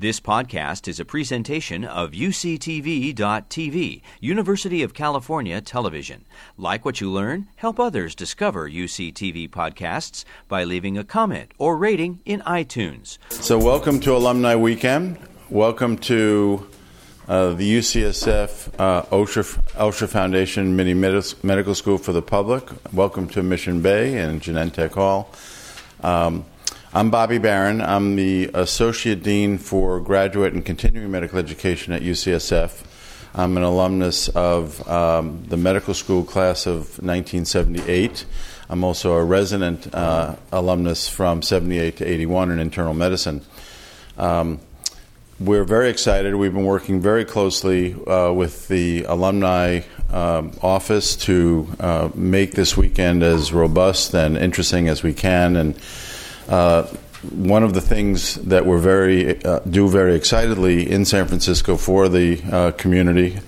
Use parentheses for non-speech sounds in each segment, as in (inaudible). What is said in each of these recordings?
This podcast is a presentation of UCTV.tv, University of California Television. Like what you learn, help others discover UCTV podcasts by leaving a comment or rating in iTunes. So, welcome to Alumni Weekend. Welcome to uh, the UCSF uh, Osher, Foundation Mini Medical School for the Public. Welcome to Mission Bay and Genentech Hall. Um, I'm Bobby Baron. I'm the Associate Dean for Graduate and Continuing Medical Education at UCSF. I'm an alumnus of um, the medical school class of 1978. I'm also a resident uh, alumnus from 78 to 81 in internal medicine. Um, we're very excited. We've been working very closely uh, with the alumni um, office to uh, make this weekend as robust and interesting as we can. And one of the things that we're very uh, do very excitedly in San Francisco for the uh, community,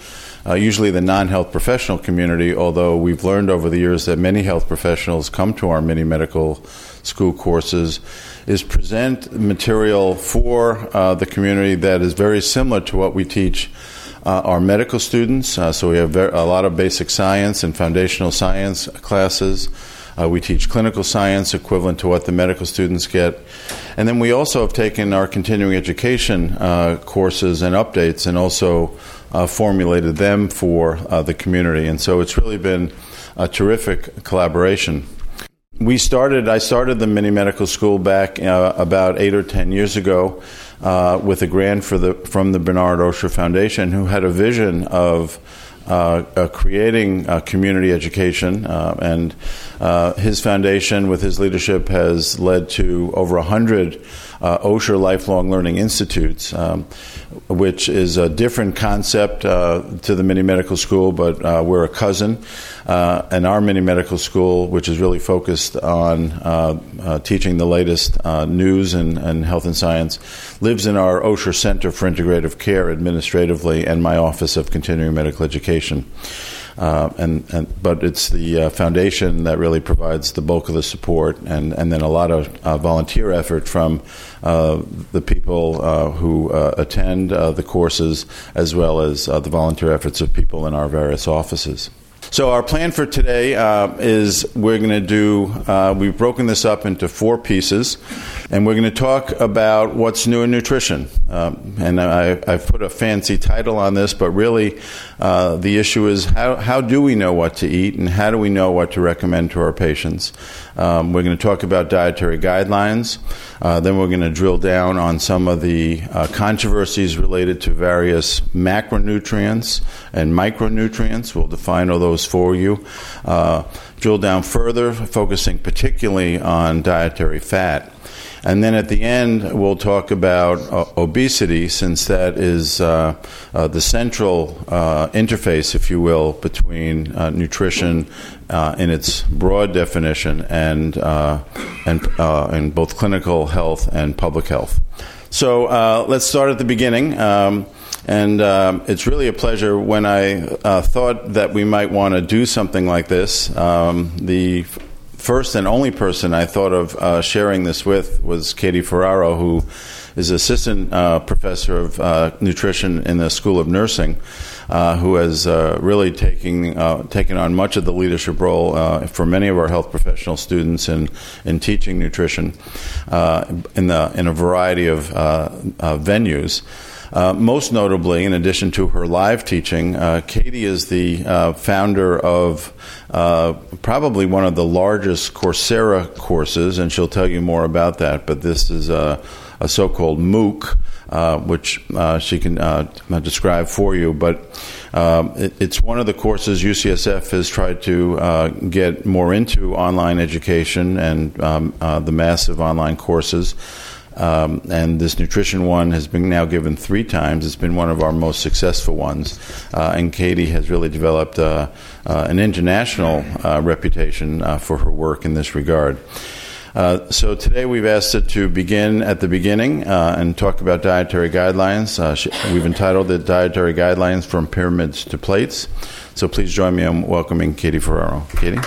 uh, usually the non-health professional community, although we've learned over the years that many health professionals come to our mini medical school courses, is present material for uh, the community that is very similar to what we teach. Uh, our medical students, uh, so we have a lot of basic science and foundational science classes. Uh, we teach clinical science equivalent to what the medical students get. And then we also have taken our continuing education uh, courses and updates and also uh, formulated them for uh, the community. And so it's really been a terrific collaboration. We started, I started the mini medical school back uh, about eight or ten years ago. Uh, with a grant the, from the Bernard Osher Foundation, who had a vision of creating uh, community education, uh, and uh, his foundation, with his leadership, has led to over 100 uh, Osher Lifelong Learning Institutes, um, which is a different concept uh, to the mini medical school, but uh, we're a cousin. Uh, and our mini medical school, which is really focused on uh, uh, teaching the latest news and, and, health and science, lives in our Osher Center for Integrative Care administratively and my Office of Continuing Medical Education. Uh, and, and, but it's the uh, foundation that really provides the bulk of the support, and, and then a lot of uh, volunteer effort from uh, the people uh, who uh, attend the courses, as well as the volunteer efforts of people in our various offices. So our plan for today uh, is we're going to do. Uh, we've broken this up into four pieces, and we're going to talk about what's new in nutrition. Um, and I, have put a fancy title on this, but really, uh, the issue is how how do we know what to eat, and how do we know what to recommend to our patients? Um, we're going to talk about dietary guidelines. Uh, then we're going to drill down on some of the uh, controversies related to various macronutrients and micronutrients. We'll define all those for you. Uh, drill down further, focusing particularly on dietary fat. And then at the end, we'll talk about uh, obesity, since that is uh, uh, the central uh, interface, if you will, between uh, nutrition uh, in its broad definition and, and, in both clinical health and public health. So let's start at the beginning. Um, and it's really a pleasure when I thought that we might want to do something like this. Um, the first and only person I thought of uh, sharing this with was Katie Ferraro, who is assistant uh, professor of uh, nutrition in the School of Nursing, uh, who has uh, really taken uh, taken on much of the leadership role for many of our health professional students in in teaching nutrition in the in a variety of venues. Uh, most notably, in addition to her live teaching, uh, Katie is the uh, founder of uh, probably one of the largest Coursera courses, and she'll tell you more about that. But this is a, a so called MOOC. Uh, which uh, she can describe for you. But um, it, it's one of the courses UCSF has tried to get more into online education and um, the massive online courses. Um, and this nutrition one has been now given three times. It's been one of our most successful ones. Uh, and Katie has really developed uh, uh, an international uh, reputation uh, for her work in this regard. Uh, so today we've asked it to begin at the beginning and talk about dietary guidelines. we've entitled it Dietary Guidelines from Pyramids to Plates. So please join me in welcoming Katie Ferraro. Katie?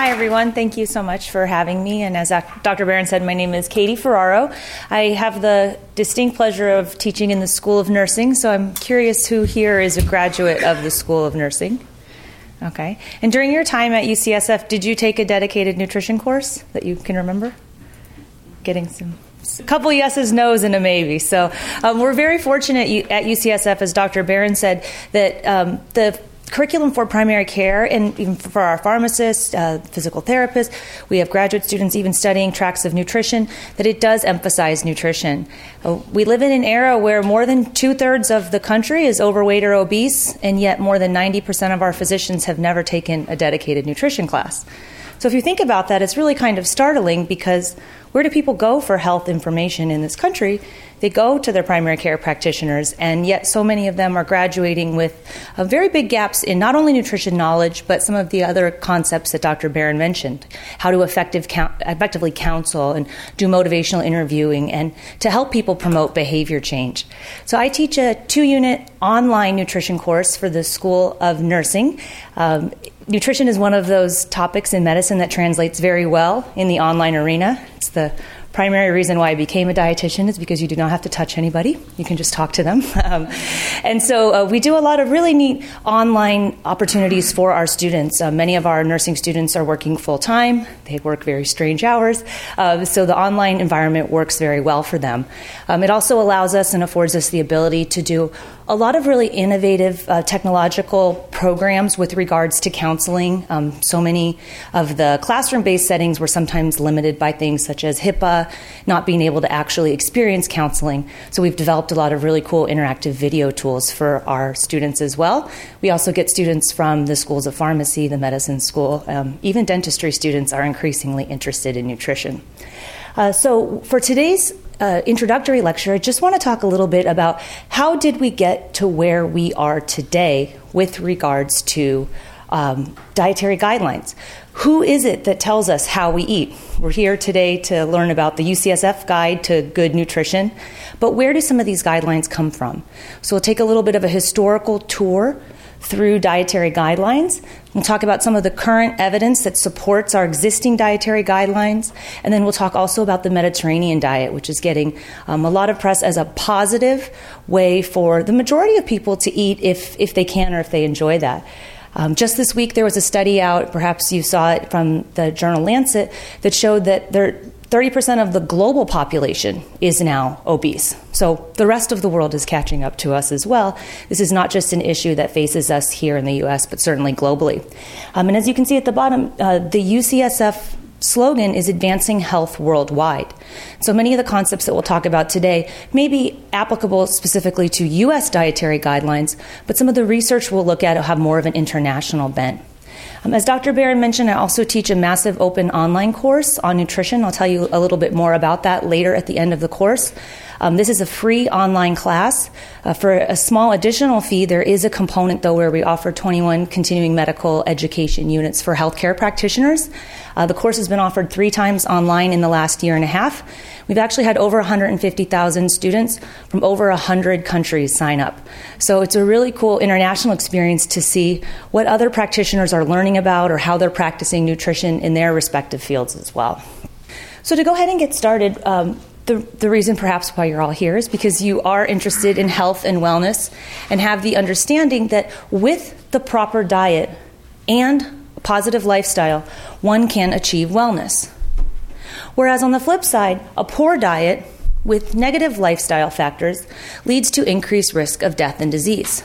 Hi, everyone. Thank you so much for having me. And as Dr. Baron said, my name is Katie Ferraro. I have the distinct pleasure of teaching in the School of Nursing, so I'm curious who here is a graduate of the School of Nursing. Okay. And during your time at UCSF, did you take a dedicated nutrition course that you can remember? Getting some a couple yeses, nos, and a maybe. So um, we're very fortunate at UCSF, as Dr. Baron said, that um, the curriculum for primary care and even for our pharmacists, uh, physical therapists, we have graduate students even studying tracks of nutrition, that it does emphasize nutrition. Uh, we live in an era where more than two thirds of the country is overweight or obese, and yet more than 90% of our physicians have never taken a dedicated nutrition class. So if you think about that, it's really kind of startling because where do people go for health information in this country? They go to their primary care practitioners, and yet so many of them are graduating with uh, very big gaps in not only nutrition knowledge, but some of the other concepts that Dr. Baron mentioned how to effective effectively counsel and do motivational interviewing, and to help people promote behavior change. So I teach a two unit online nutrition course for the School of Nursing. Um, nutrition is one of those topics in medicine that translates very well in the online arena. It's the primary reason why I became a dietitian is because you do not have to touch anybody. You can just talk to them. (laughs) Um, and so uh, we do a lot of really neat online opportunities for our students. Uh, many of our nursing students are working full time, they work very strange hours. Uh, so the online environment works very well for them. Um, it also allows us and affords us the ability to do a lot of really innovative uh, technological programs with regards to counseling. Um, so many of the classroom based settings were sometimes limited by things such as HIPAA, not being able to actually experience counseling. So we've developed a lot of really cool interactive video tools for our students as well. We also get students from the schools of pharmacy, the medicine school, um, even dentistry students are increasingly interested in nutrition. Uh, so for today's uh, introductory lecture, I just want to talk a little bit about how did we get to where we are today with regards to um, dietary guidelines. Who is it that tells us how we eat? We're here today to learn about the UCSF Guide to Good Nutrition, but where do some of these guidelines come from? So we'll take a little bit of a historical tour through dietary guidelines. We'll talk about some of the current evidence that supports our existing dietary guidelines, and then we'll talk also about the Mediterranean diet, which is getting um, a lot of press as a positive way for the majority of people to eat if, if they can or if they enjoy that. Um, just this week, there was a study out, perhaps you saw it from the journal Lancet, that showed that there, 30% of the global population is now obese. So the rest of the world is catching up to us as well. This is not just an issue that faces us here in the US, but certainly globally. Um, and as you can see at the bottom, uh, the UCSF slogan is advancing health worldwide. So many of the concepts that we'll talk about today may be applicable specifically to US dietary guidelines, but some of the research we'll look at will have more of an international bent. Um, as Dr. Baron mentioned, I also teach a massive open online course on nutrition. I'll tell you a little bit more about that later at the end of the course. Um, this is a free online class. Uh, for a small additional fee, there is a component, though, where we offer 21 continuing medical education units for healthcare practitioners. Uh, the course has been offered three times online in the last year and a half. We've actually had over 150,000 students from over 100 countries sign up. So it's a really cool international experience to see what other practitioners are learning about or how they're practicing nutrition in their respective fields as well. So, to go ahead and get started, um, the, the reason perhaps why you're all here is because you are interested in health and wellness and have the understanding that with the proper diet and a positive lifestyle, one can achieve wellness. Whereas on the flip side, a poor diet with negative lifestyle factors leads to increased risk of death and disease.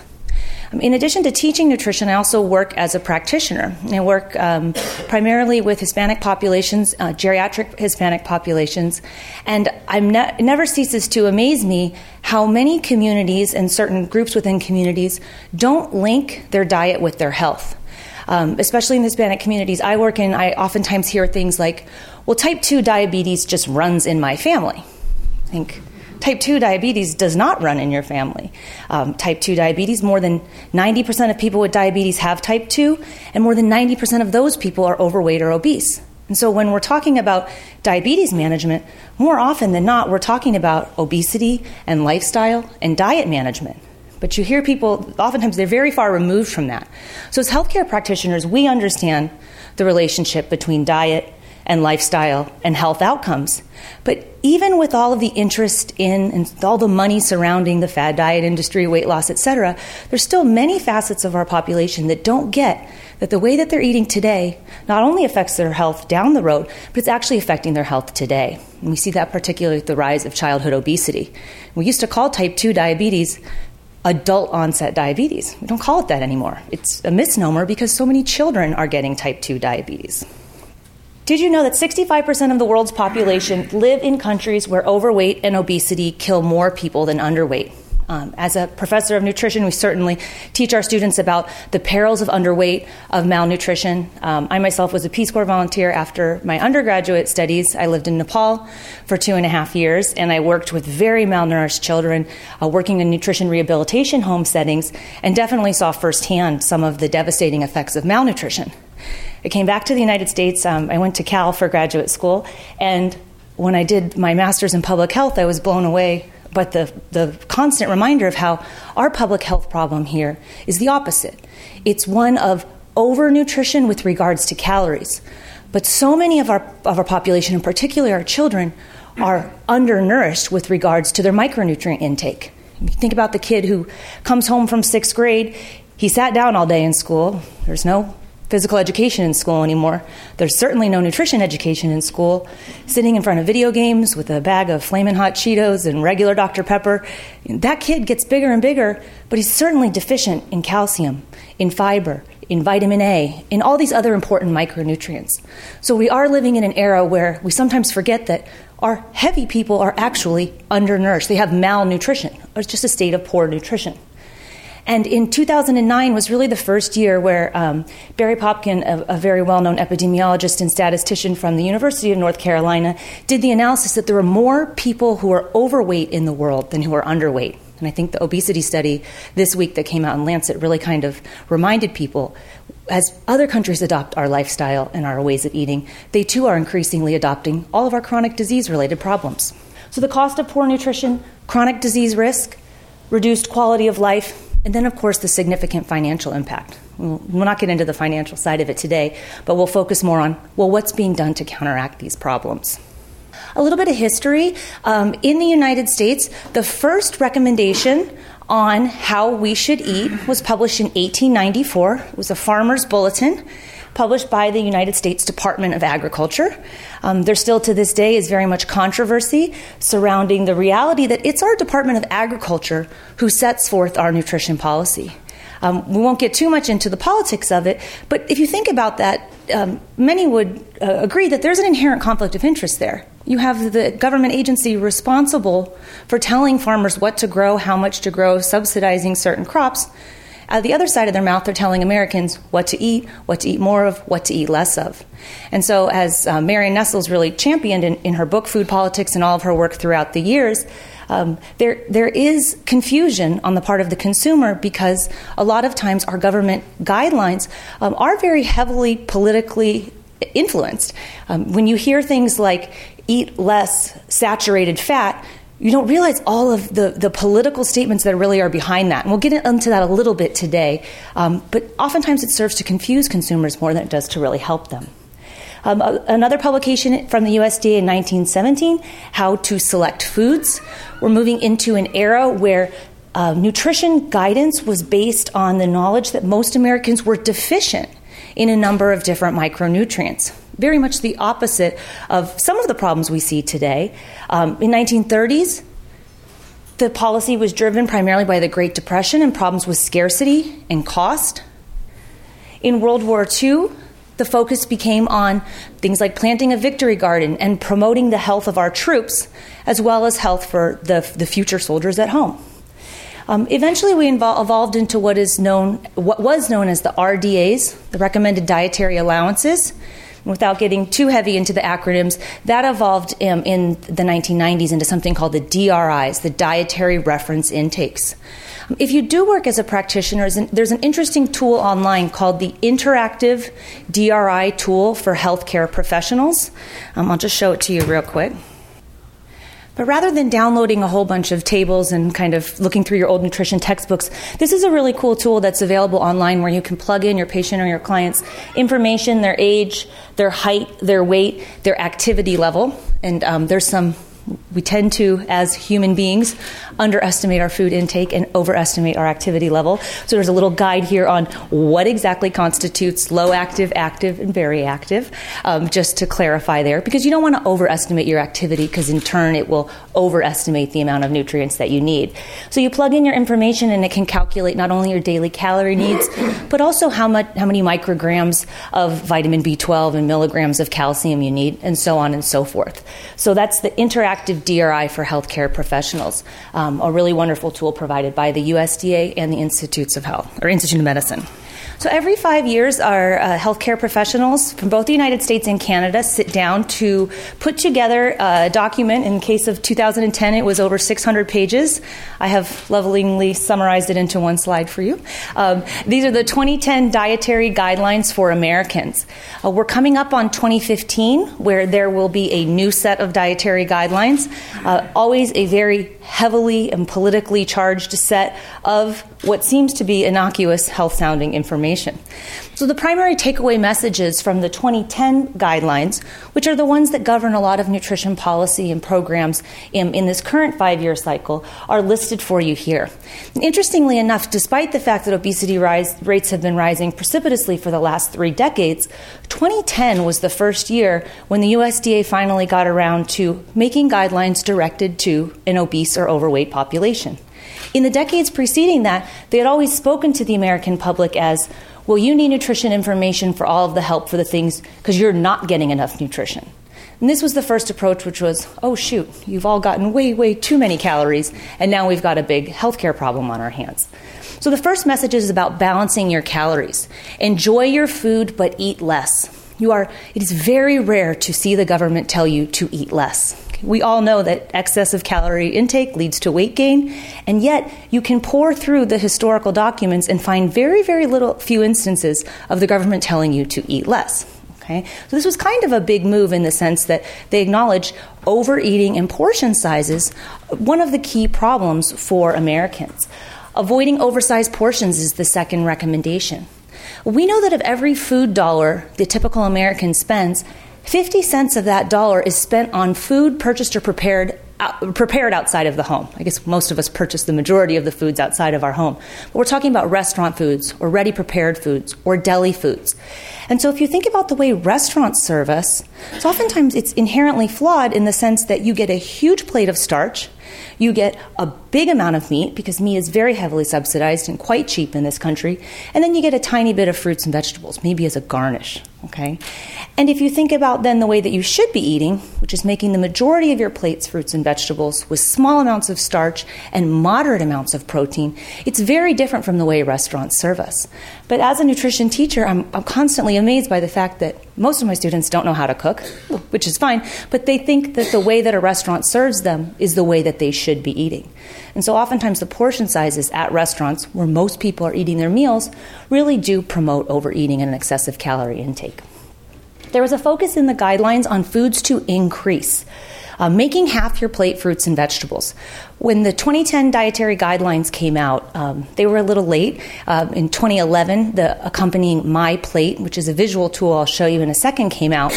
Um, in addition to teaching nutrition, I also work as a practitioner. I work um, primarily with Hispanic populations, uh, geriatric Hispanic populations, and ne- it never ceases to amaze me how many communities and certain groups within communities don't link their diet with their health. Um, especially in Hispanic communities I work in, I oftentimes hear things like, well, type 2 diabetes just runs in my family. I think Type 2 diabetes does not run in your family. Um, type 2 diabetes, more than 90% of people with diabetes have type 2, and more than 90% of those people are overweight or obese. And so when we're talking about diabetes management, more often than not, we're talking about obesity and lifestyle and diet management. But you hear people, oftentimes they're very far removed from that. So, as healthcare practitioners, we understand the relationship between diet and lifestyle and health outcomes. But even with all of the interest in and all the money surrounding the fad diet industry, weight loss, etc., there's still many facets of our population that don't get that the way that they're eating today not only affects their health down the road, but it's actually affecting their health today. And we see that particularly with the rise of childhood obesity. We used to call type 2 diabetes adult onset diabetes. We don't call it that anymore. It's a misnomer because so many children are getting type 2 diabetes. Did you know that 65% of the world's population live in countries where overweight and obesity kill more people than underweight? Um, as a professor of nutrition, we certainly teach our students about the perils of underweight, of malnutrition. Um, I myself was a Peace Corps volunteer after my undergraduate studies. I lived in Nepal for two and a half years, and I worked with very malnourished children, uh, working in nutrition rehabilitation home settings, and definitely saw firsthand some of the devastating effects of malnutrition. I came back to the United States. Um, I went to Cal for graduate school, and when I did my master's in public health, I was blown away but the, the constant reminder of how our public health problem here is the opposite. It's one of overnutrition with regards to calories. But so many of our, of our population, and particularly our children, are undernourished with regards to their micronutrient intake. think about the kid who comes home from sixth grade, he sat down all day in school, there's no physical education in school anymore. There's certainly no nutrition education in school. Sitting in front of video games with a bag of flaming hot Cheetos and regular Dr. Pepper, that kid gets bigger and bigger, but he's certainly deficient in calcium, in fiber, in vitamin A, in all these other important micronutrients. So we are living in an era where we sometimes forget that our heavy people are actually undernourished. They have malnutrition, or it's just a state of poor nutrition. And in 2009 was really the first year where um, Barry Popkin, a, a very well known epidemiologist and statistician from the University of North Carolina, did the analysis that there were more people who are overweight in the world than who are underweight. And I think the obesity study this week that came out in Lancet really kind of reminded people as other countries adopt our lifestyle and our ways of eating, they too are increasingly adopting all of our chronic disease related problems. So, the cost of poor nutrition, chronic disease risk, reduced quality of life, and then, of course, the significant financial impact. We'll, not get into the financial side of it today, but we'll focus more on well, what's being done to counteract these problems. A little bit of history. Um, in the United States, the first recommendation on how we should eat was published in 1894. It was a farmer's bulletin published by the United States Department of Agriculture. Um, there still to this day is very much controversy surrounding the reality that it's our Department of Agriculture who sets forth our nutrition policy. Um, we won't get too much into the politics of it, but if you think about that, um, many would uh, agree that there's an inherent conflict of interest there. You have the government agency responsible for telling farmers what to grow, how much to grow, subsidizing certain crops, out of the other side of their mouth, they're telling Americans what to eat, what to eat more of, what to eat less of. And so, as uh, Marion Nestle's really championed in, in, her book, Food Politics, and all of her work throughout the years, um, there, there is confusion on the part of the consumer because a lot of times our government guidelines um, are very heavily politically influenced. Um, when you hear things like eat less saturated fat, you don't realize all of the, the political statements that really are behind that. And we'll get into that a little bit today. Um, but oftentimes it serves to confuse consumers more than it does to really help them. Um, another publication from the USDA in 1917, How to Select Foods. We're moving into an era where uh, nutrition guidance was based on the knowledge that most Americans were deficient in a number of different micronutrients very much the opposite of some of the problems we see today. Um, in 1930s, the policy was driven primarily by the Great Depression and problems with scarcity and cost. In World War II, the focus became on things like planting a victory garden and promoting the health of our troops, as well as health for the, the future soldiers at home. Um, eventually, we invol- evolved into what is known, what was known as the RDAs, the recommended dietary allowances, without getting too heavy into the acronyms, that evolved um, in the 1990s into something called the DRIs, the Dietary Reference Intakes. If you do work as a practitioner, there's an interesting tool online called the Interactive DRI Tool for Healthcare Professionals. Um, I'll just show it to you real quick. But rather than downloading a whole bunch of tables and kind of looking through your old nutrition textbooks, this is a really cool tool that's available online where you can plug in your patient or your client's information, their age, their height, their weight, their activity level. And um, there's some we tend to, as human beings, underestimate our food intake and overestimate our activity level. So there's a little guide here on what exactly constitutes low active, active, and very active, um, just to clarify there, because you don't want to overestimate your activity because in turn it will overestimate the amount of nutrients that you need. So you plug in your information and it can calculate not only your daily calorie needs, but also how much, how many micrograms of vitamin B12 and milligrams of calcium you need, and so on and so forth. So that's the interaction interactive DRI for healthcare professionals, um, a really wonderful tool provided by the USDA and the Institutes of Health or Institute of Medicine. So every five years, our uh, healthcare professionals from both the United States and Canada sit down to put together a document. In case of 2010, it was over 600 pages. I have lovingly summarized it into one slide for you. Um, these are the 2010 dietary guidelines for Americans. Uh, we're coming up on 2015, where there will be a new set of dietary guidelines. Uh, always a very heavily and politically charged set of what seems to be innocuous health sounding information. So, the primary takeaway messages from the 2010 guidelines, which are the ones that govern a lot of nutrition policy and programs in, in this current five year cycle, are listed for you here. Interestingly enough, despite the fact that obesity rise, rates have been rising precipitously for the last three decades, 2010 was the first year when the USDA finally got around to making guidelines directed to an obese or overweight population. In the decades preceding that, they had always spoken to the American public as, well, you need nutrition information for all of the help for the things because you're not getting enough nutrition. And this was the first approach, which was, oh, shoot, you've all gotten way, way too many calories, and now we've got a big healthcare problem on our hands. So the first message is about balancing your calories. Enjoy your food, but eat less. You are, it is very rare to see the government tell you to eat less. We all know that excessive calorie intake leads to weight gain, and yet you can pour through the historical documents and find very, very little few instances of the government telling you to eat less. Okay? So this was kind of a big move in the sense that they acknowledge overeating and portion sizes one of the key problems for Americans. Avoiding oversized portions is the second recommendation. We know that of every food dollar the typical American spends, 50 cents of that dollar is spent on food purchased or prepared uh, prepared outside of the home. I guess most of us purchase the majority of the foods outside of our home. But we're talking about restaurant foods or ready prepared foods or deli foods. And so if you think about the way restaurants serve us, so oftentimes it's inherently flawed in the sense that you get a huge plate of starch, you get a big amount of meat because meat is very heavily subsidized and quite cheap in this country, and then you get a tiny bit of fruits and vegetables, maybe as a garnish. Okay? And if you think about then the way that you should be eating, which is making the majority of your plates fruits and vegetables with small amounts of starch and moderate amounts of protein, it's very different from the way restaurants serve us. But as a nutrition teacher, I'm, I'm constantly amazed by the fact that most of my students don't know how to cook, which is fine, but they think that the way that a restaurant serves them is the way that they should be eating. And so oftentimes the portion sizes at restaurants where most people are eating their meals really do promote overeating and an excessive calorie intake. There was a focus in the guidelines on foods to increase. Uh, making half your plate fruits and vegetables. When the 2010 dietary guidelines came out, um, they were a little late. Uh, in 2011, the accompanying My Plate, which is a visual tool I'll show you in a second, came out,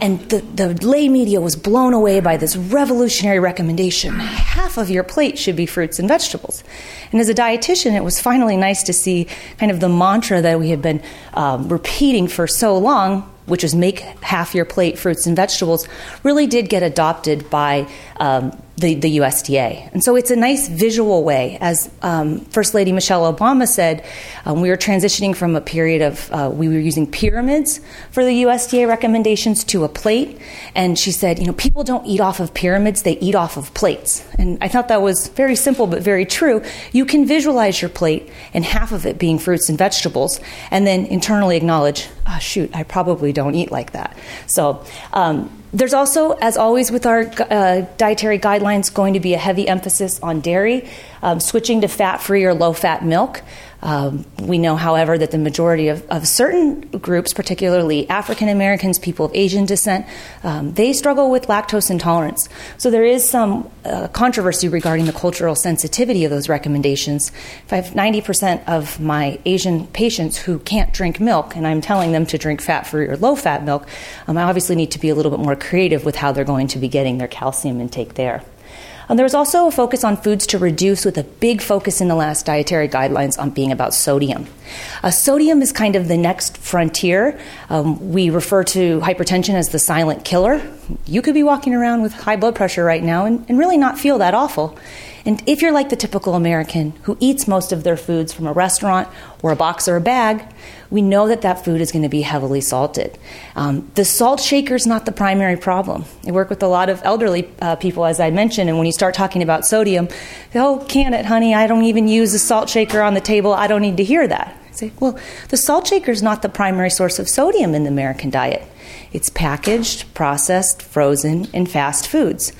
and the, the lay media was blown away by this revolutionary recommendation. Half of your plate should be fruits and vegetables. And as a dietitian, it was finally nice to see kind of the mantra that we had been um, repeating for so long which is make half your plate fruits and vegetables, really did get adopted by um, the, the USDA. And so it's a nice visual way. As um, First Lady Michelle Obama said, um, we were transitioning from a period of, uh, we were using pyramids for the USDA recommendations to a plate. And she said, you know, people don't eat off of pyramids, they eat off of plates. And I thought that was very simple but very true. You can visualize your plate and half of it being fruits and vegetables, and then internally acknowledge, oh, shoot, I probably don't eat like that. So, um, there's also, as always with our uh, dietary guidelines, going to be a heavy emphasis on dairy, um, switching to fat free or low fat milk. Um, we know, however, that the majority of, of certain groups, particularly African Americans, people of Asian descent, um, they struggle with lactose intolerance. So there is some uh, controversy regarding the cultural sensitivity of those recommendations. If I have 90% of my Asian patients who can't drink milk, and I'm telling them to drink fat free or low fat milk, um, I obviously need to be a little bit more creative with how they're going to be getting their calcium intake there. Um, there was also a focus on foods to reduce, with a big focus in the last dietary guidelines on being about sodium. Uh, sodium is kind of the next frontier. Um, we refer to hypertension as the silent killer. You could be walking around with high blood pressure right now and, and really not feel that awful. And if you're like the typical American who eats most of their foods from a restaurant or a box or a bag, we know that that food is going to be heavily salted. Um, the salt shaker is not the primary problem. I work with a lot of elderly uh, people, as I mentioned, and when you start talking about sodium, oh, can it, honey? I don't even use a salt shaker on the table. I don't need to hear that. I say, well, the salt shaker is not the primary source of sodium in the American diet. It's packaged, processed, frozen, and fast foods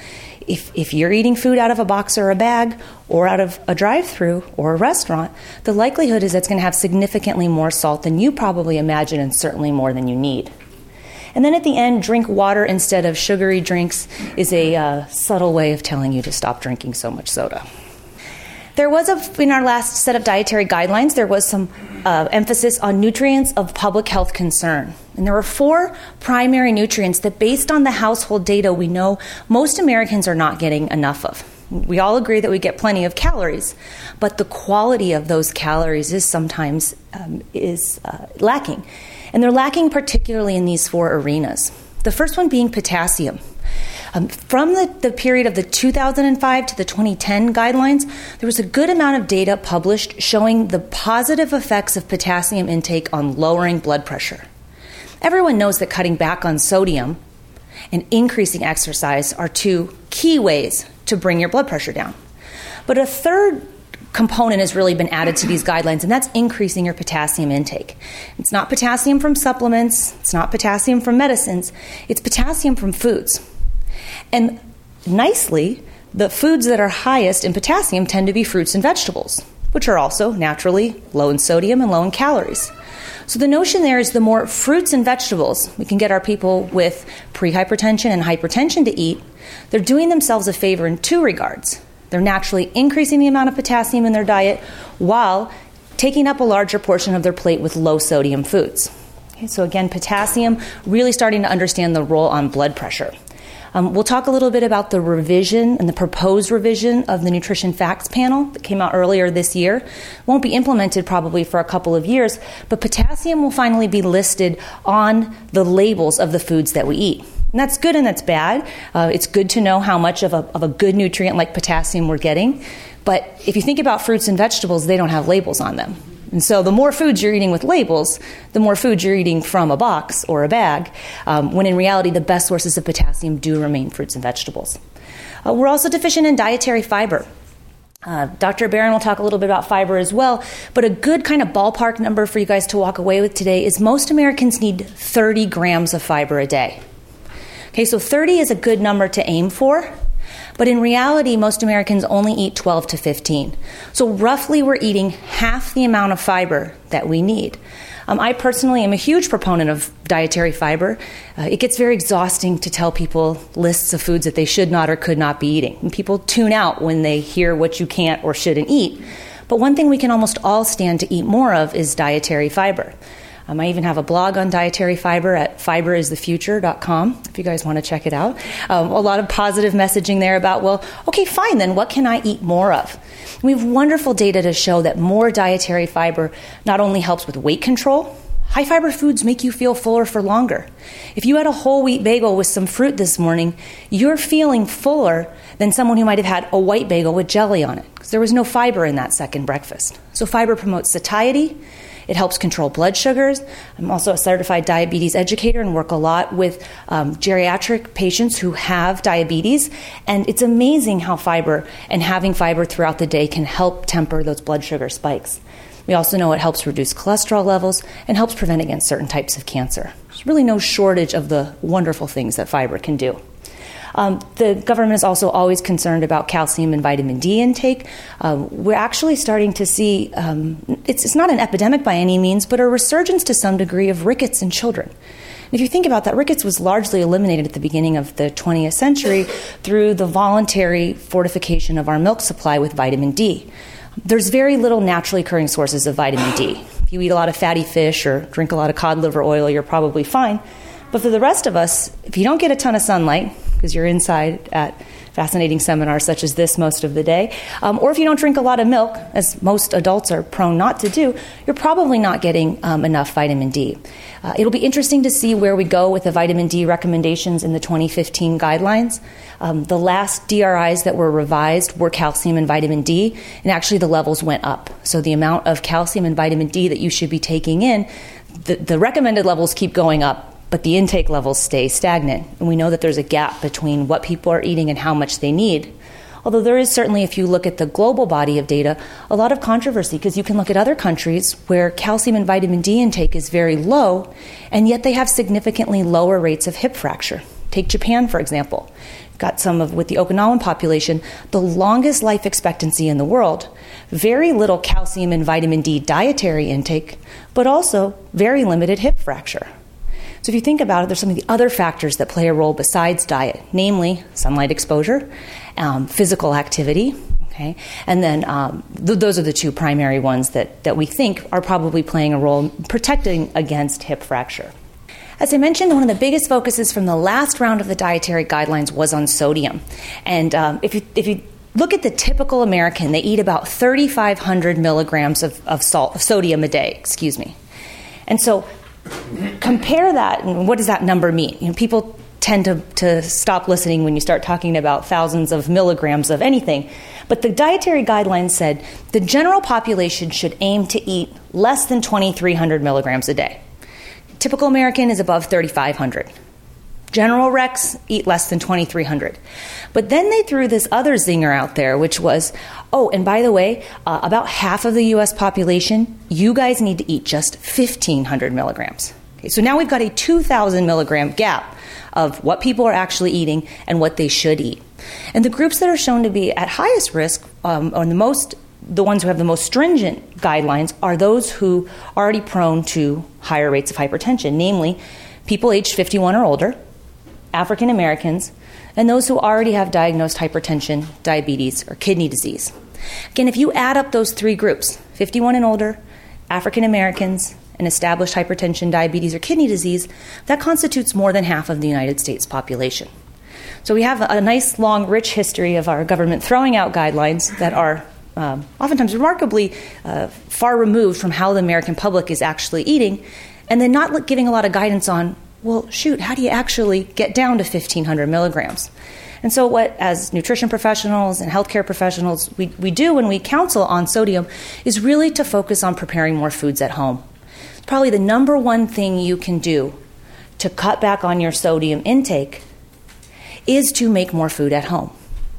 if, if you're eating food out of a box or a bag or out of a drive through or a restaurant, the likelihood is it's going to have significantly more salt than you probably imagine and certainly more than you need. And then at the end, drink water instead of sugary drinks is a uh, subtle way of telling you to stop drinking so much soda. There was a, in our last set of dietary guidelines, there was some uh, emphasis on nutrients of public health concern. And there were four primary nutrients that, based on the household data, we know most Americans are not getting enough of. We all agree that we get plenty of calories, but the quality of those calories is sometimes um, is uh, lacking, and they're lacking particularly in these four arenas. The first one being potassium. Um, from the, the period of the 2005 to the 2010 guidelines, there was a good amount of data published showing the positive effects of potassium intake on lowering blood pressure. Everyone knows that cutting back on sodium and increasing exercise are two key ways to bring your blood pressure down. But a third component has really been added to these guidelines, and that's increasing your potassium intake. It's not potassium from supplements, it's not potassium from medicines, it's potassium from foods. And nicely, the foods that are highest in potassium tend to be fruits and vegetables, which are also naturally low in sodium and low in calories. So the notion there is the more fruits and vegetables we can get our people with prehypertension and hypertension to eat, they're doing themselves a favor in two regards. They're naturally increasing the amount of potassium in their diet while taking up a larger portion of their plate with low sodium foods. Okay, so again, potassium really starting to understand the role on blood pressure. Um, we'll talk a little bit about the revision and the proposed revision of the Nutrition Facts Panel that came out earlier this year. Won't be implemented probably for a couple of years, but potassium will finally be listed on the labels of the foods that we eat. And that's good and that's bad. Uh, it's good to know how much of a, of a good nutrient like potassium we're getting. But if you think about fruits and vegetables, they don't have labels on them. And so, the more foods you're eating with labels, the more foods you're eating from a box or a bag, um, when in reality, the best sources of potassium do remain fruits and vegetables. Uh, we're also deficient in dietary fiber. Uh, Dr. Baron will talk a little bit about fiber as well, but a good kind of ballpark number for you guys to walk away with today is most Americans need 30 grams of fiber a day. Okay, so 30 is a good number to aim for. But in reality, most Americans only eat 12 to 15. So roughly, we're eating half the amount of fiber that we need. Um, I personally am a huge proponent of dietary fiber. Uh, it gets very exhausting to tell people lists of foods that they should not or could not be eating. And people tune out when they hear what you can't or shouldn't eat. But one thing we can almost all stand to eat more of is dietary fiber. Um, I even have a blog on dietary fiber at fiberisthefuture.com if you guys want to check it out. Um, a lot of positive messaging there about, well, okay, fine, then what can I eat more of? We have wonderful data to show that more dietary fiber not only helps with weight control, High fiber foods make you feel fuller for longer. If you had a whole wheat bagel with some fruit this morning, you're feeling fuller than someone who might have had a white bagel with jelly on it because there was no fiber in that second breakfast. So, fiber promotes satiety, it helps control blood sugars. I'm also a certified diabetes educator and work a lot with um, geriatric patients who have diabetes. And it's amazing how fiber and having fiber throughout the day can help temper those blood sugar spikes. We also know it helps reduce cholesterol levels and helps prevent against certain types of cancer. There's really no shortage of the wonderful things that fiber can do. Um, the government is also always concerned about calcium and vitamin D intake. Uh, we're actually starting to see um, it's, it's not an epidemic by any means, but a resurgence to some degree of rickets in children. If you think about that, rickets was largely eliminated at the beginning of the 20th century through the voluntary fortification of our milk supply with vitamin D. There's very little naturally occurring sources of vitamin D. If you eat a lot of fatty fish or drink a lot of cod liver oil, you're probably fine. But for the rest of us, if you don't get a ton of sunlight, because you're inside at fascinating seminars such as this most of the day, um, or if you don't drink a lot of milk, as most adults are prone not to do, you're probably not getting um, enough vitamin D. Uh, it'll be interesting to see where we go with the vitamin D recommendations in the 2015 guidelines. Um, the last DRIs that were revised were calcium and vitamin D, and actually the levels went up. So the amount of calcium and vitamin D that you should be taking in, the, the recommended levels keep going up but the intake levels stay stagnant. And we know that there's a gap between what people are eating and how much they need. Although there is certainly, if you look at the global body of data, a lot of controversy because you can look at other countries where calcium and vitamin D intake is very low, and yet they have significantly lower rates of hip fracture. Take Japan, for example. Got some of, with the Okinawan population, the longest life expectancy in the world. Very little calcium and vitamin D dietary intake, but also very limited hip fracture. So if you think about it, there's some of the other factors that play a role besides diet, namely sunlight exposure, um, physical activity, okay, and then um, th- those are the two primary ones that, that we think are probably playing a role in protecting against hip fracture. As I mentioned, one of the biggest focuses from the last round of the dietary guidelines was on sodium. And um, if, you, if you look at the typical American, they eat about 3,500 milligrams of, of salt, of sodium a day, excuse me. And so compare that, and what does that number mean? You know, people tend to, to stop listening when you start talking about thousands of milligrams of anything. But the dietary guidelines said the general population should aim to eat less than 2,300 milligrams a day. Typical American is above 3,500. General Rex eat less than 2,300. But then they threw this other zinger out there, which was oh, and by the way, uh, about half of the US population, you guys need to eat just 1,500 milligrams. Okay, so now we've got a 2,000 milligram gap of what people are actually eating and what they should eat. And the groups that are shown to be at highest risk, um, or the most the ones who have the most stringent guidelines are those who are already prone to higher rates of hypertension, namely people aged 51 or older, African Americans, and those who already have diagnosed hypertension, diabetes, or kidney disease. Again, if you add up those three groups 51 and older, African Americans, and established hypertension, diabetes, or kidney disease, that constitutes more than half of the United States population. So we have a nice, long, rich history of our government throwing out guidelines that are um, oftentimes remarkably uh, far removed from how the American public is actually eating, and then not giving a lot of guidance on well, shoot, how do you actually get down to 1500 milligrams? And so, what, as nutrition professionals and healthcare professionals, we, we do when we counsel on sodium is really to focus on preparing more foods at home. It's probably the number one thing you can do to cut back on your sodium intake is to make more food at home.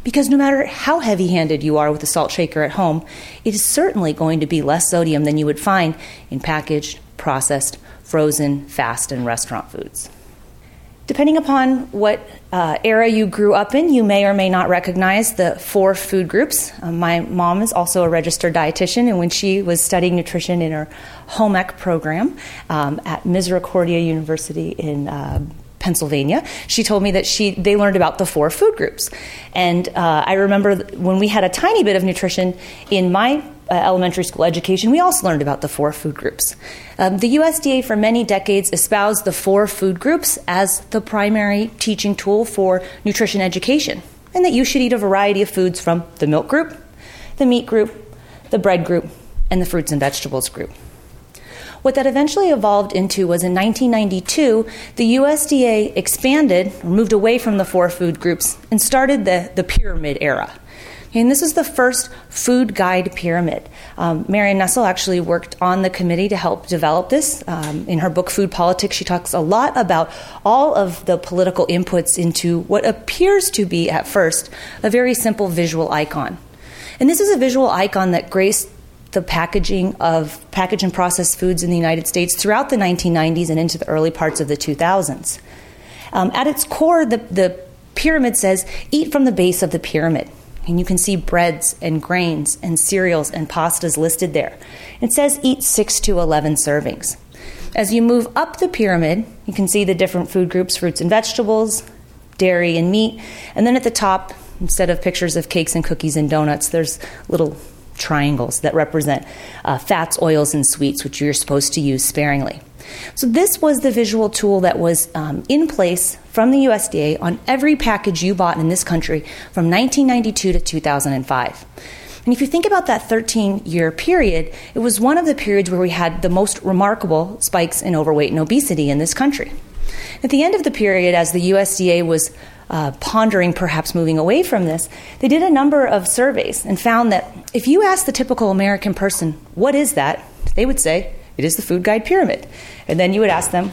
Because no matter how heavy handed you are with a salt shaker at home, it is certainly going to be less sodium than you would find in packaged, processed, frozen, fast, and restaurant foods. Depending upon what uh, era you grew up in, you may or may not recognize the four food groups. Uh, my mom is also a registered dietitian, and when she was studying nutrition in her home ec program um, at Misericordia University in uh, Pennsylvania, she told me that she they learned about the four food groups. And uh, I remember when we had a tiny bit of nutrition in my uh, elementary school education, we also learned about the four food groups. Um, the USDA, for many decades, espoused the four food groups as the primary teaching tool for nutrition education, and that you should eat a variety of foods from the milk group, the meat group, the bread group, and the fruits and vegetables group. What that eventually evolved into was in 1992, the USDA expanded, moved away from the four food groups, and started the, the pyramid era. And this is the first food guide pyramid. Um, Marion Nestle actually worked on the committee to help develop this. Um, in her book, Food Politics, she talks a lot about all of the political inputs into what appears to be, at first, a very simple visual icon. And this is a visual icon that graced the packaging of packaged and processed foods in the United States throughout the 1990s and into the early parts of the 2000s. Um, at its core, the, the pyramid says eat from the base of the pyramid. And you can see breads and grains and cereals and pastas listed there. It says eat 6 to 11 servings. As you move up the pyramid, you can see the different food groups fruits and vegetables, dairy and meat. And then at the top, instead of pictures of cakes and cookies and donuts, there's little triangles that represent uh, fats, oils, and sweets, which you're supposed to use sparingly. So, this was the visual tool that was um, in place from the USDA on every package you bought in this country from 1992 to 2005. And if you think about that 13 year period, it was one of the periods where we had the most remarkable spikes in overweight and obesity in this country. At the end of the period, as the USDA was uh, pondering perhaps moving away from this, they did a number of surveys and found that if you ask the typical American person, what is that? They would say, it is the food guide pyramid. And then you would ask them,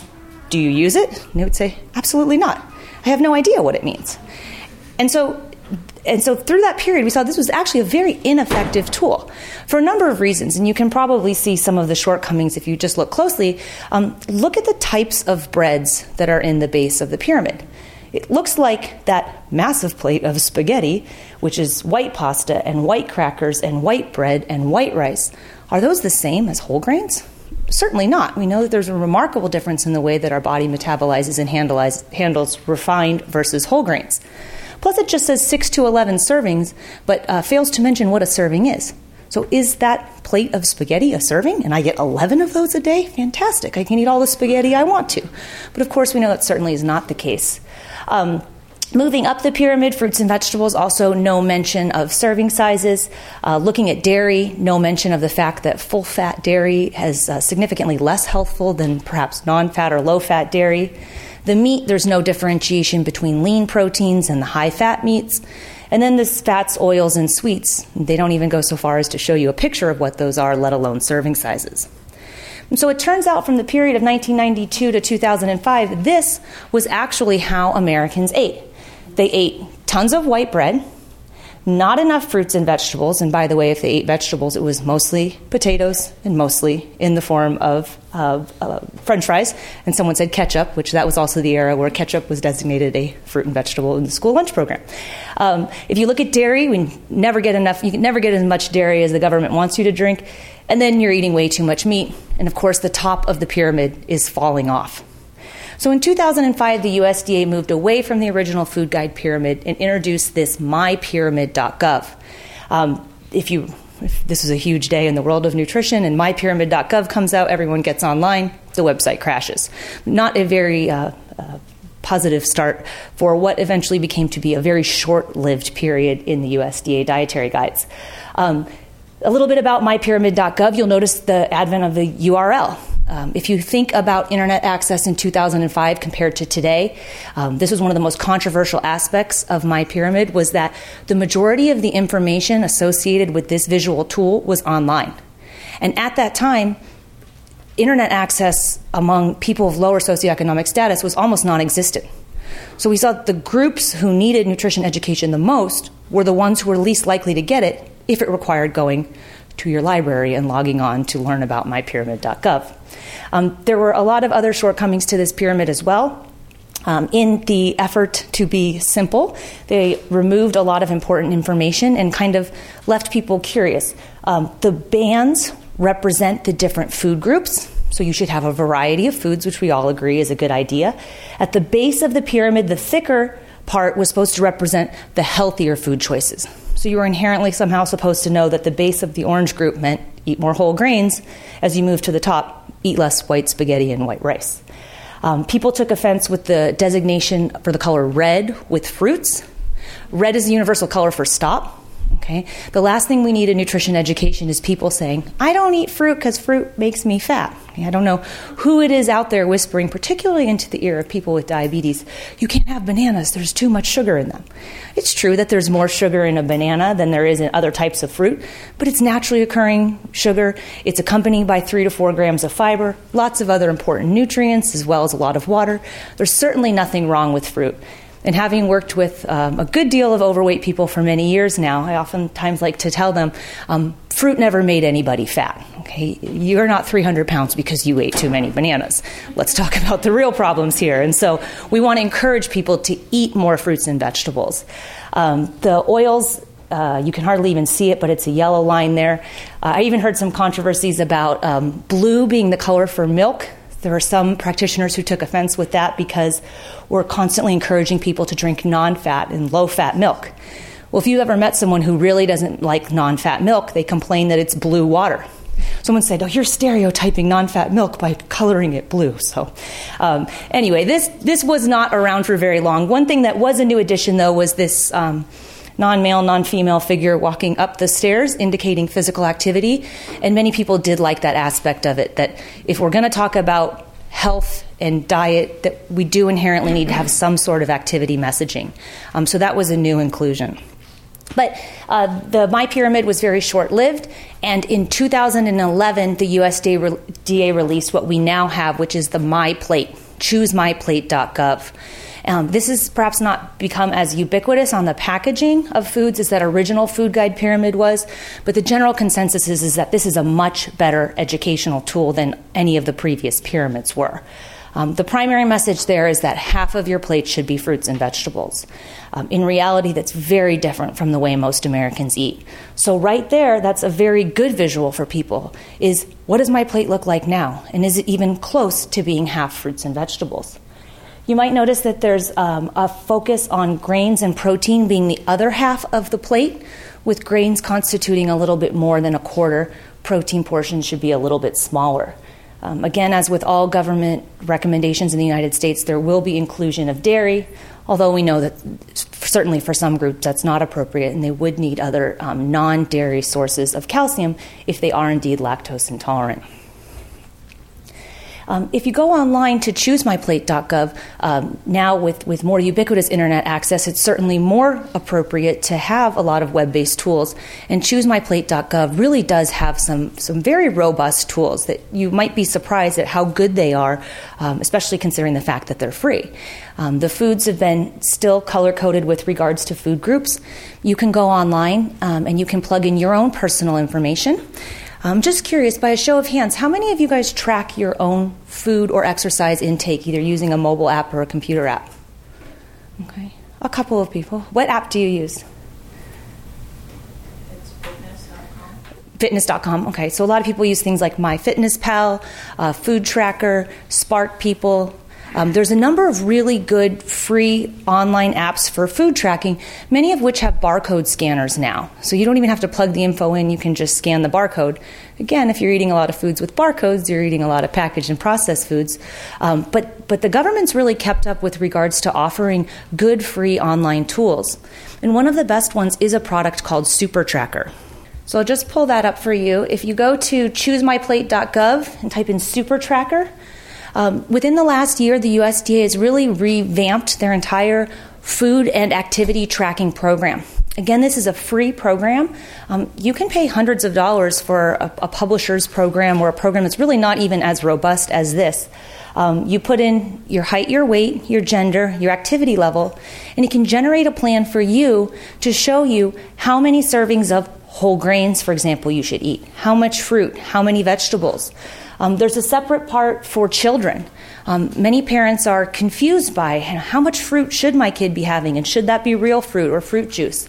do you use it? And they would say, absolutely not. I have no idea what it means. And so and so through that period, we saw this was actually a very ineffective tool for a number of reasons. And you can probably see some of the shortcomings if you just look closely. Um, look at the types of breads that are in the base of the pyramid. It looks like that massive plate of spaghetti, which is white pasta and white crackers and white bread and white rice. Are those the same as whole grains? Certainly not. We know that there's a remarkable difference in the way that our body metabolizes and handles refined versus whole grains. Plus, it just says 6 to 11 servings, but uh, fails to mention what a serving is. So, is that plate of spaghetti a serving? And I get 11 of those a day? Fantastic. I can eat all the spaghetti I want to. But of course, we know that certainly is not the case. Um, Moving up the pyramid, fruits and vegetables, also no mention of serving sizes. Uh, looking at dairy, no mention of the fact that full fat dairy has uh, significantly less healthful than perhaps non fat or low fat dairy. The meat, there's no differentiation between lean proteins and the high fat meats. And then the fats, oils, and sweets, they don't even go so far as to show you a picture of what those are, let alone serving sizes. So it turns out from the period of 1992 to 2005, this was actually how Americans ate. They ate tons of white bread, not enough fruits and vegetables. And by the way, if they ate vegetables, it was mostly potatoes and mostly in the form of uh, french fries. And someone said ketchup, which that was also the era where ketchup was designated a fruit and vegetable in the school lunch program. Um, if you look at dairy, we never get enough, you can never get as much dairy as the government wants you to drink. And then you're eating way too much meat. And of course, the top of the pyramid is falling off. So in 2005, the USDA moved away from the original food guide pyramid and introduced this mypyramid.gov. Um, if you if this is a huge day in the world of nutrition and mypyramid.gov comes out, everyone gets online, the website crashes. Not a very uh, uh, positive start for what eventually became to be a very short lived period in the USDA dietary guides. Um, a little bit about mypyramid.gov, you'll notice the advent of the URL. Um, if you think about internet access in 2005 compared to today, um, this was one of the most controversial aspects of my pyramid was that the majority of the information associated with this visual tool was online. And at that time, internet access among people of lower socioeconomic status was almost non existent. So we saw the groups who needed nutrition education the most were the ones who were least likely to get it if it required going to your library and logging on to learn about mypyramid.gov. Um, there were a lot of other shortcomings to this pyramid as well. Um, in the effort to be simple, they removed a lot of important information and kind of left people curious. Um, the bands represent the different food groups, so you should have a variety of foods, which we all agree is a good idea. At the base of the pyramid, the thicker part was supposed to represent the healthier food choices. So you were inherently somehow supposed to know that the base of the orange group meant eat more whole grains. As you move to the top, eat less white spaghetti and white rice. Um, people took offense with the designation for the color red with fruits. Red is the universal color for stop. Okay. The last thing we need in nutrition education is people saying, "I don't eat fruit because fruit makes me fat." I don't know who it is out there whispering, particularly into the ear of people with diabetes, "You can't have bananas. There's too much sugar in them." It's true that there's more sugar in a banana than there is in other types of fruit, but it's naturally occurring sugar. It's accompanied by three to four grams of fiber, lots of other important nutrients, as well as a lot of water. There's certainly nothing wrong with fruit. And having worked with um, a good deal of overweight people for many years now, I oftentimes like to tell them um, fruit never made anybody fat. Okay, you're not 300 pounds because you ate too many bananas. Let's talk (laughs) about the real problems here. And so we want to encourage people to eat more fruits and vegetables. Um, the oils uh, you can hardly even see it, but it's a yellow line there. Uh, I even heard some controversies about um, blue being the color for milk. There are some practitioners who took offense with that because we're constantly encouraging people to drink non fat and low fat milk. Well, if you've ever met someone who really doesn't like non fat milk, they complain that it's blue water. Someone said, "Oh, you're stereotyping non-fat milk by coloring it blue." So, um, anyway, this this was not around for very long. One thing that was a new addition, though, was this um, non male, non female figure walking up the stairs, indicating physical activity. And many people did like that aspect of it, that if we're going to talk about health and diet, that we do inherently need to have some sort of activity messaging. Um, so that was a new inclusion. But uh, the My Pyramid was very short lived, and in 2011, the USDA released what we now have, which is the My Plate, choosemyplate.gov. Um, this has perhaps not become as ubiquitous on the packaging of foods as that original food guide pyramid was, but the general consensus is, is that this is a much better educational tool than any of the previous pyramids were. Um, the primary message there is that half of your plate should be fruits and vegetables. Um, in reality, that's very different from the way most Americans eat. So, right there, that's a very good visual for people is what does my plate look like now? And is it even close to being half fruits and vegetables? You might notice that there's um, a focus on grains and protein being the other half of the plate, with grains constituting a little bit more than a quarter. Protein portions should be a little bit smaller. Um, again, as with all government recommendations in the United States, there will be inclusion of dairy, although we know that certainly for some groups that's not appropriate and they would need other um, non dairy sources of calcium if they are indeed lactose intolerant. Um, if you go online to choosemyplate.gov, um, now with, with more ubiquitous internet access, it's certainly more appropriate to have a lot of web based tools. And choosemyplate.gov really does have some, some very robust tools that you might be surprised at how good they are, um, especially considering the fact that they're free. Um, the foods have been still color coded with regards to food groups. You can go online um, and you can plug in your own personal information. I'm just curious, by a show of hands, how many of you guys track your own food or exercise intake, either using a mobile app or a computer app? Okay, a couple of people. What app do you use? Fitness.com. Fitness.com, okay, so a lot of people use things like MyFitnessPal, uh, Food Tracker, Spark People, um, there's a number of really good free online apps for food tracking, many of which have barcode scanners now. So you don't even have to plug the info in, you can just scan the barcode. Again, if you're eating a lot of foods with barcodes, you're eating a lot of packaged and processed foods. Um, but, but the government's really kept up with regards to offering good free online tools. And one of the best ones is a product called Super Tracker. So I'll just pull that up for you. If you go to choosemyplate.gov and type in Super Tracker, um, within the last year, the USDA has really revamped their entire food and activity tracking program. Again, this is a free program. Um, you can pay hundreds of dollars for a, a, publisher's program or a program that's really not even as robust as this. Um, you put in your height, your weight, your gender, your activity level, and it can generate a plan for you to show you how many servings of whole grains, for example, you should eat, how much fruit, how many vegetables. Um, there's a separate part for children. Um, many parents are confused by how much fruit should my kid be having, and should that be real fruit or fruit juice?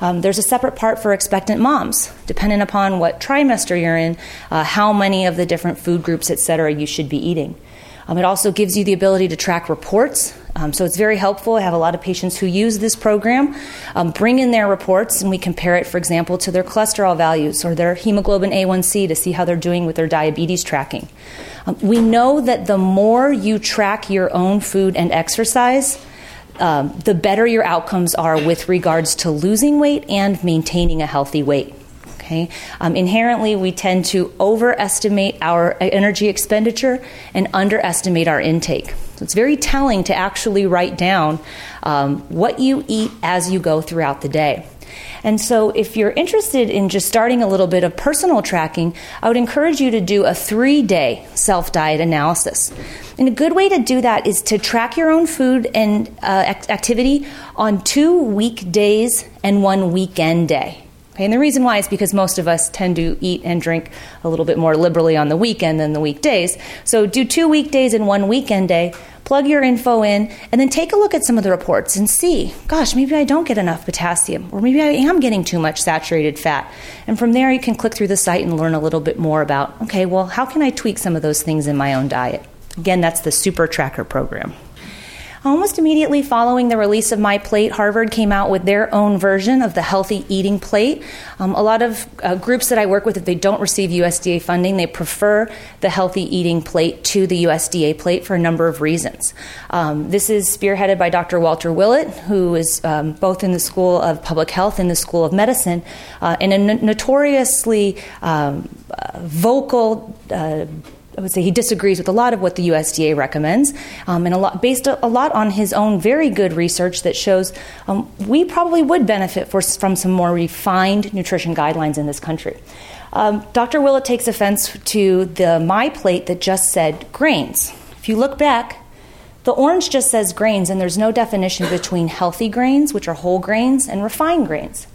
Um, there's a separate part for expectant moms, depending upon what trimester you're in, uh, how many of the different food groups, et cetera, you should be eating. Um, it also gives you the ability to track reports. Um, so it's very helpful. I have a lot of patients who use this program, um, bring in their reports, and we compare it, for example, to their cholesterol values or their hemoglobin A1C to see how they're doing with their diabetes tracking. Um, we know that the more you track your own food and exercise, um, the better your outcomes are with regards to losing weight and maintaining a healthy weight. Okay? Um, inherently, we tend to overestimate our energy expenditure and underestimate our intake. So it's very telling to actually write down um, what you eat as you go throughout the day. And so, if you're interested in just starting a little bit of personal tracking, I would encourage you to do a three day self diet analysis. And a good way to do that is to track your own food and uh, activity on two weekdays and one weekend day. Okay, and the reason why is because most of us tend to eat and drink a little bit more liberally on the weekend than the weekdays. So do two weekdays and one weekend day, plug your info in, and then take a look at some of the reports and see, gosh, maybe I don't get enough potassium, or maybe I am getting too much saturated fat. And from there, you can click through the site and learn a little bit more about, okay, well, how can I tweak some of those things in my own diet? Again, that's the Super Tracker program. Almost immediately following the release of My Plate, Harvard came out with their own version of the healthy eating plate. Um, a lot of uh, groups that I work with, if they don't receive USDA funding, they prefer the healthy eating plate to the USDA plate for a number of reasons. Um, this is spearheaded by Dr. Walter Willett, who is um, both in the School of Public Health and the School of Medicine, uh, and a notoriously um, uh, vocal uh, I would say he disagrees with a lot of what the USDA recommends, um, and a lot based a, a, lot on his own very good research that shows um, we probably would benefit for, from some more refined nutrition guidelines in this country. Um, Dr. Willett takes offense to the My Plate that just said grains. If you look back, the orange just says grains, and there's no definition between healthy grains, which are whole grains, and refined grains.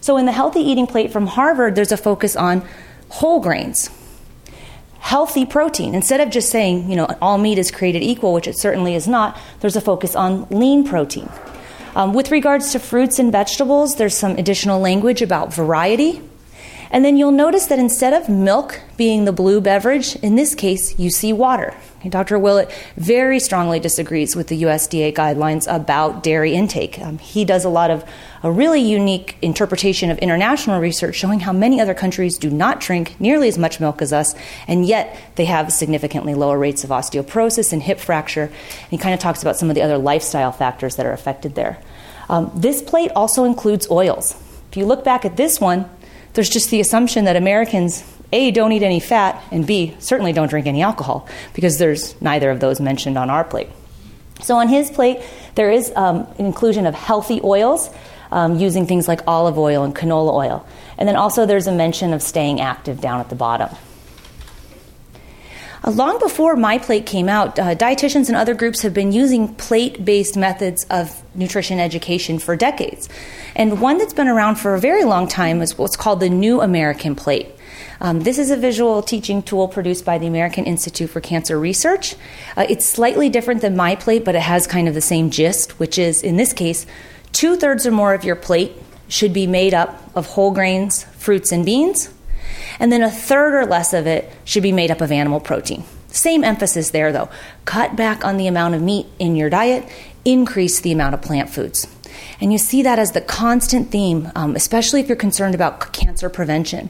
So in the healthy eating plate from Harvard, there's a focus on whole grains healthy protein. Instead of just saying, you know, all meat is created equal, which it certainly is not, there's a focus on lean protein. Um, with regards to fruits and vegetables, there's some additional language about variety. And then you'll notice that instead of milk being the blue beverage, in this case, you see water. Dr. Willett very strongly disagrees with the USDA guidelines about dairy intake. Um, he does a lot of a really unique interpretation of international research showing how many other countries do not drink nearly as much milk as us, and yet they have significantly lower rates of osteoporosis and hip fracture. And he kind of talks about some of the other lifestyle factors that are affected there. Um, this plate also includes oils. If you look back at this one, there's just the assumption that Americans a, don't eat any fat, and B, certainly don't drink any alcohol, because there's neither of those mentioned on our plate. So on his plate, there is um, an inclusion of healthy oils, um, using things like olive oil and canola oil. And then also there's a mention of staying active down at the bottom. Uh, long before My Plate came out, uh, dietitians and other groups have been using plate based methods of nutrition education for decades. And one that's been around for a very long time is what's called the New American Plate. Um, this is a visual teaching tool produced by the American Institute for Cancer Research. Uh, it's slightly different than my plate, but it has kind of the same gist, which is, in this case, two thirds or more of your plate should be made up of whole grains, fruits, and beans, and then a third or less of it should be made up of animal protein. Same emphasis there, though. Cut back on the amount of meat in your diet, increase the amount of plant foods. And you see that as the constant theme, um, especially if you're concerned about cancer prevention.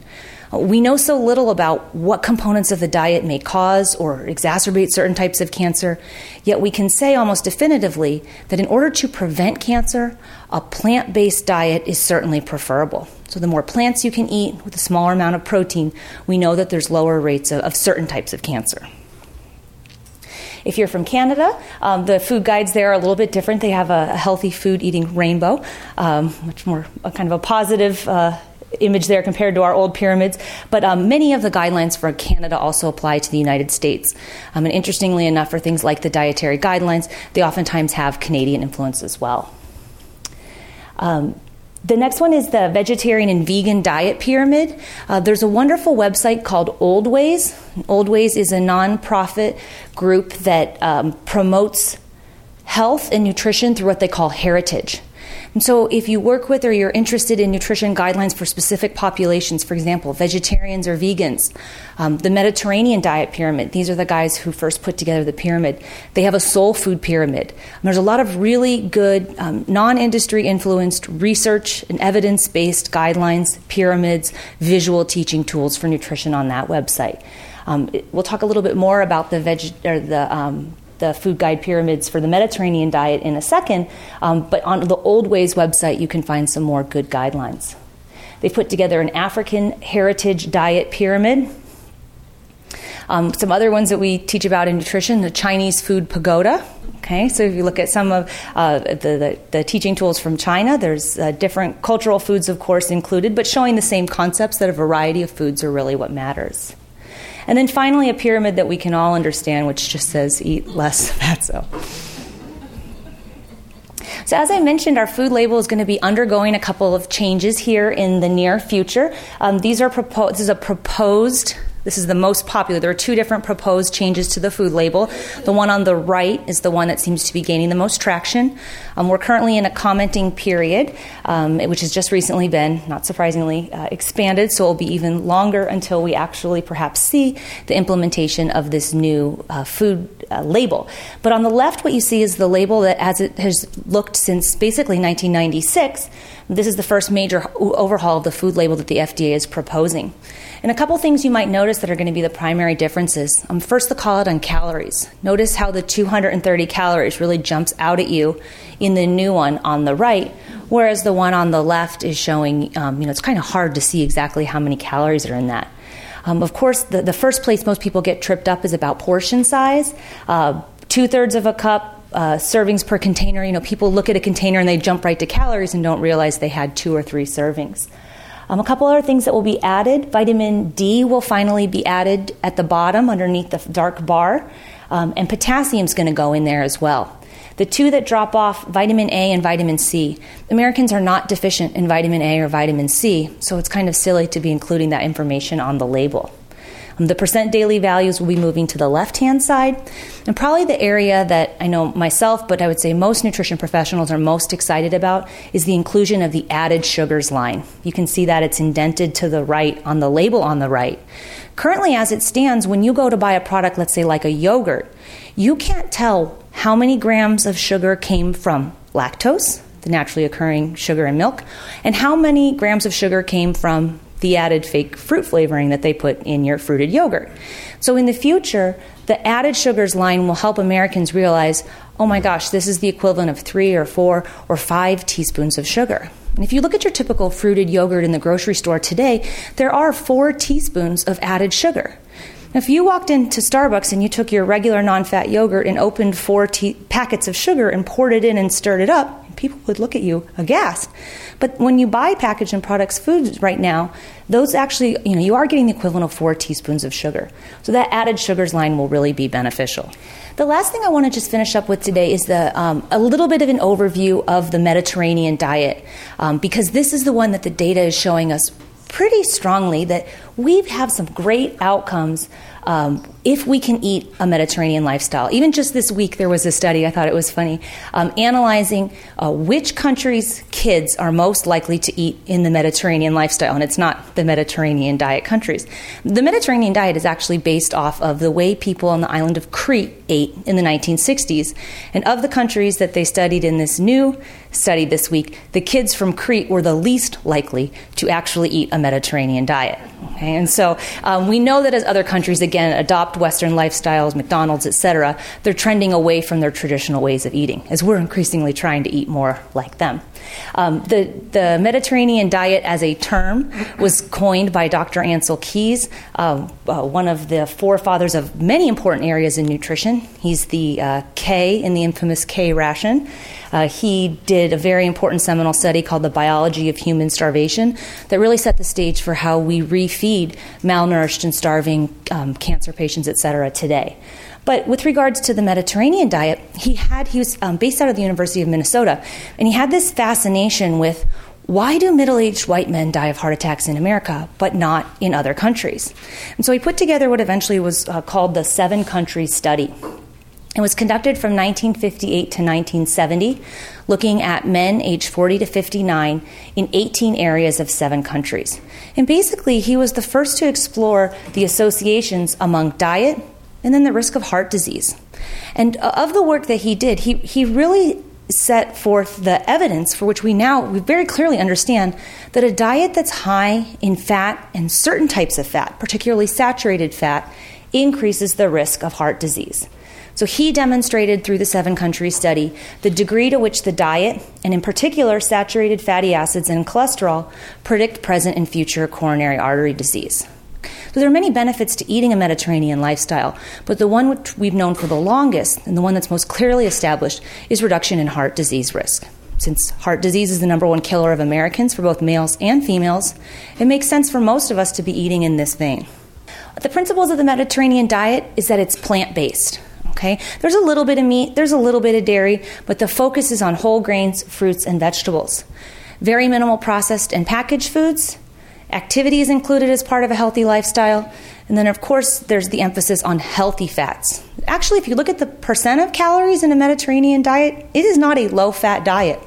We know so little about what components of the diet may cause or exacerbate certain types of cancer, yet we can say almost definitively that in order to prevent cancer, a plant based diet is certainly preferable. So, the more plants you can eat with a smaller amount of protein, we know that there's lower rates of, of certain types of cancer. If you're from Canada, um, the food guides there are a little bit different. They have a, a healthy food eating rainbow, um, much more kind of a positive uh, image there compared to our old pyramids. But um, many of the guidelines for Canada also apply to the United States. Um, and interestingly enough, for things like the dietary guidelines, they oftentimes have Canadian influence as well. Um, the next one is the vegetarian and vegan diet pyramid. Uh, there's a wonderful website called Old Ways. Old Ways is a nonprofit group that um, promotes health and nutrition through what they call heritage. And so, if you work with or you're interested in nutrition guidelines for specific populations, for example, vegetarians or vegans, um, the Mediterranean diet pyramid, these are the guys who first put together the pyramid. They have a soul food pyramid. And there's a lot of really good um, non industry influenced research and evidence based guidelines, pyramids, visual teaching tools for nutrition on that website. Um, we'll talk a little bit more about the, veg- or the um, the food guide pyramids for the Mediterranean diet in a second, um, but on the Old Ways website, you can find some more good guidelines. They put together an African heritage diet pyramid. Um, some other ones that we teach about in nutrition the Chinese food pagoda. Okay, so if you look at some of uh, the, the, the, teaching tools from China, there's uh, different cultural foods, of course, included, but showing the same concepts that a variety of foods are really what matters. And then finally, a pyramid that we can all understand, which just says eat less fatso. So, as I mentioned, our food label is going to be undergoing a couple of changes here in the near future. Um, these are propo- this is a proposed this is the most popular. There are two different proposed changes to the food label. The one on the right is the one that seems to be gaining the most traction. Um, we're currently in a commenting period, um, which has just recently been, not surprisingly, uh, expanded, so it will be even longer until we actually perhaps see the implementation of this new uh, food uh, label. But on the left, what you see is the label that, as it has looked since basically 1996, this is the first major overhaul of the food label that the FDA is proposing. And a couple things you might notice that are going to be the primary differences. Um, first, the call out on calories. Notice how the 230 calories really jumps out at you in the new one on the right, whereas the one on the left is showing, um, you know, it's kind of hard to see exactly how many calories are in that. Um, of course, the, the first place most people get tripped up is about portion size. Uh, Two thirds of a cup, uh, servings per container. You know, people look at a container and they jump right to calories and don't realize they had two or three servings. Um, a couple other things that will be added vitamin D will finally be added at the bottom underneath the dark bar, um, and potassium is going to go in there as well. The two that drop off, vitamin A and vitamin C. Americans are not deficient in vitamin A or vitamin C, so it's kind of silly to be including that information on the label. The percent daily values will be moving to the left hand side. And probably the area that I know myself, but I would say most nutrition professionals are most excited about is the inclusion of the added sugars line. You can see that it's indented to the right on the label on the right. Currently, as it stands, when you go to buy a product, let's say like a yogurt, you can't tell how many grams of sugar came from lactose, the naturally occurring sugar in milk, and how many grams of sugar came from the added fake fruit flavoring that they put in your fruited yogurt. So in the future, the added sugars line will help Americans realize, oh my gosh, this is the equivalent of three or four or five teaspoons of sugar. And if you look at your typical fruited yogurt in the grocery store today, there are four teaspoons of added sugar. If you walked into Starbucks and you took your regular non fat yogurt and opened four te- packets of sugar and poured it in and stirred it up, people would look at you aghast. But when you buy packaged and products foods right now, those actually, you know, you are getting the equivalent of four teaspoons of sugar. So that added sugars line will really be beneficial. The last thing I want to just finish up with today is the, um, a little bit of an overview of the Mediterranean diet, um, because this is the one that the data is showing us pretty strongly that we have some great outcomes um, if we can eat a Mediterranean lifestyle. Even just this week, there was a study, I thought it was funny, um, analyzing uh, which countries' kids are most likely to eat in the Mediterranean lifestyle, and it's not the Mediterranean diet countries. The Mediterranean diet is actually based off of the way people on the island of Crete ate in the 1960s. And of the countries that they studied in this new study this week, the kids from Crete were the least likely to actually eat a Mediterranean diet. Okay? And so um, we know that as other countries, again, adopt Western lifestyles, McDonald's, etc., they're trending away from their traditional ways of eating, as we're increasingly trying to eat more like them. Um, the, the Mediterranean diet as a term was coined by Dr. Ancel Keys, uh, uh, one of the forefathers of many important areas in nutrition. He's the uh, K in the infamous K ration. Uh, he did a very important seminal study called The Biology of Human Starvation that really set the stage for how we refeed malnourished and starving um, cancer patients, et cetera, today. But with regards to the Mediterranean diet, he had he was um, based out of the University of Minnesota, and he had this fascination with why do middle-aged white men die of heart attacks in America but not in other countries? And so he put together what eventually was uh, called the seven countries study. It was conducted from 1958 to 1970, looking at men aged 40 to 59 in 18 areas of seven countries. And basically, he was the first to explore the associations among diet and then the risk of heart disease. And uh, of the work that he did, he, he really set forth the evidence for which we now we very clearly understand that a diet that's high in fat and certain types of fat, particularly saturated fat, increases the risk of heart disease. So he demonstrated through the seven country study the degree to which the diet, and in particular saturated fatty acids and cholesterol, predict present and future coronary artery disease. So there are many benefits to eating a Mediterranean lifestyle, but the one which we've known for the longest and the one that's most clearly established is reduction in heart disease risk. Since heart disease is the number one killer of Americans for both males and females, it makes sense for most of us to be eating in this vein. The principles of the Mediterranean diet is that it's plant based. Okay? There's a little bit of meat, there's a little bit of dairy, but the focus is on whole grains, fruits, and vegetables. Very minimal processed and packaged foods. Activity is included as part of a healthy lifestyle. And then, of course, there's the emphasis on healthy fats. Actually, if you look at the percent of calories in a Mediterranean diet, it is not a low fat diet.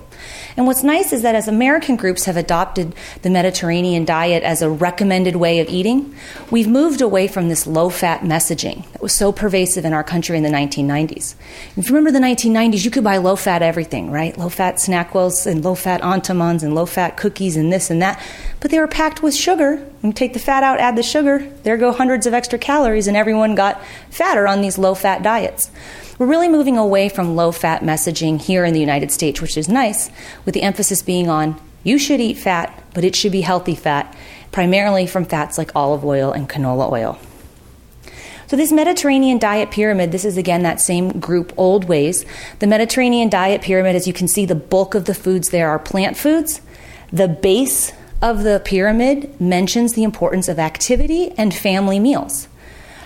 And what's nice is that as American groups have adopted the Mediterranean diet as a recommended way of eating, we've moved away from this low fat messaging that was so pervasive in our country in the 1990s. If you remember the 1990s, you could buy low fat everything, right? Low fat SnackWells and low fat Entenmann's and low fat cookies and this and that. But they were packed with sugar. You take the fat out, add the sugar, there go hundreds of extra calories, and everyone got fatter on these low fat diets. We're really moving away from low fat messaging here in the United States, which is nice, with the emphasis being on you should eat fat, but it should be healthy fat, primarily from fats like olive oil and canola oil. So, this Mediterranean diet pyramid, this is again that same group, old ways. The Mediterranean diet pyramid, as you can see, the bulk of the foods there are plant foods. The base of the pyramid mentions the importance of activity and family meals.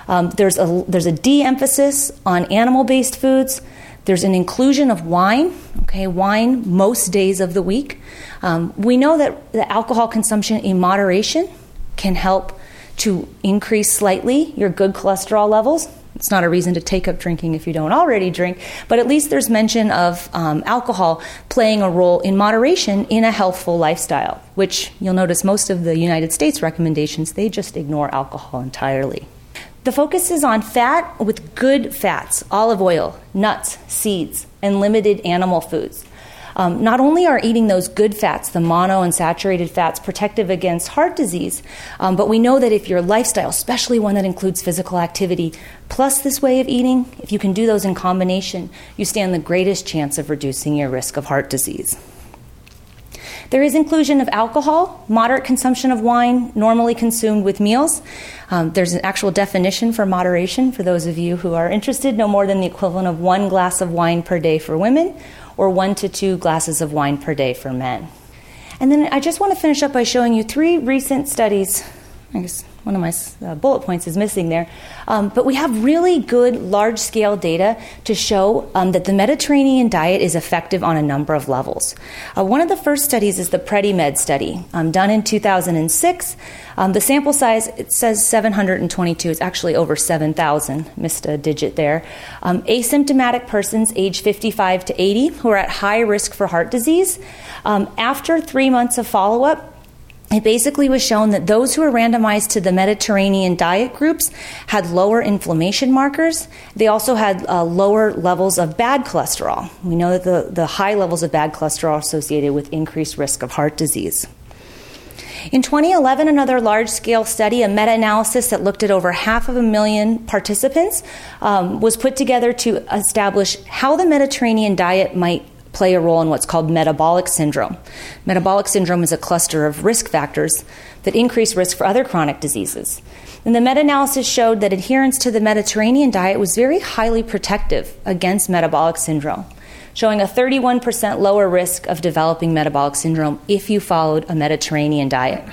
Um, there's a there's a de-emphasis on animal-based foods. There's an inclusion of wine. Okay, wine most days of the week. Um, we know that the alcohol consumption in moderation can help to increase slightly your good cholesterol levels. It's not a reason to take up drinking if you don't already drink, but at least there's mention of um, alcohol playing a role in moderation in a healthful lifestyle, which you'll notice most of the United States recommendations, they just ignore alcohol entirely. The focus is on fat with good fats, olive oil, nuts, seeds, and limited animal foods. Um, not only are eating those good fats, the monounsaturated fats, protective against heart disease, um, but we know that if your lifestyle, especially one that includes physical activity, plus this way of eating, if you can do those in combination, you stand the greatest chance of reducing your risk of heart disease. There is inclusion of alcohol, moderate consumption of wine, normally consumed with meals. Um, there's an actual definition for moderation for those of you who are interested no more than the equivalent of one glass of wine per day for women or one to two glasses of wine per day for men. And then I just want to finish up by showing you three recent studies. I guess one of my uh, bullet points is missing there. Um, but we have really good large scale data to show um, that the Mediterranean diet is effective on a number of levels. Uh, one of the first studies is the PREDIMED study, um, done in 2006. Um, the sample size, it says 722, it's actually over 7,000, missed a digit there. Um, asymptomatic persons age 55 to 80 who are at high risk for heart disease. Um, after three months of follow up, it basically was shown that those who were randomized to the Mediterranean diet groups had lower inflammation markers. They also had uh, lower levels of bad cholesterol. We know that the, the high levels of bad cholesterol are associated with increased risk of heart disease. In 2011, another large scale study, a meta analysis that looked at over half of a million participants, um, was put together to establish how the Mediterranean diet might play a role in what's called metabolic syndrome. Metabolic syndrome is a cluster of risk factors that increase risk for other chronic diseases. And the meta analysis showed that adherence to the Mediterranean diet was very highly protective against metabolic syndrome, showing a 31% lower risk of developing metabolic syndrome if you followed a Mediterranean diet.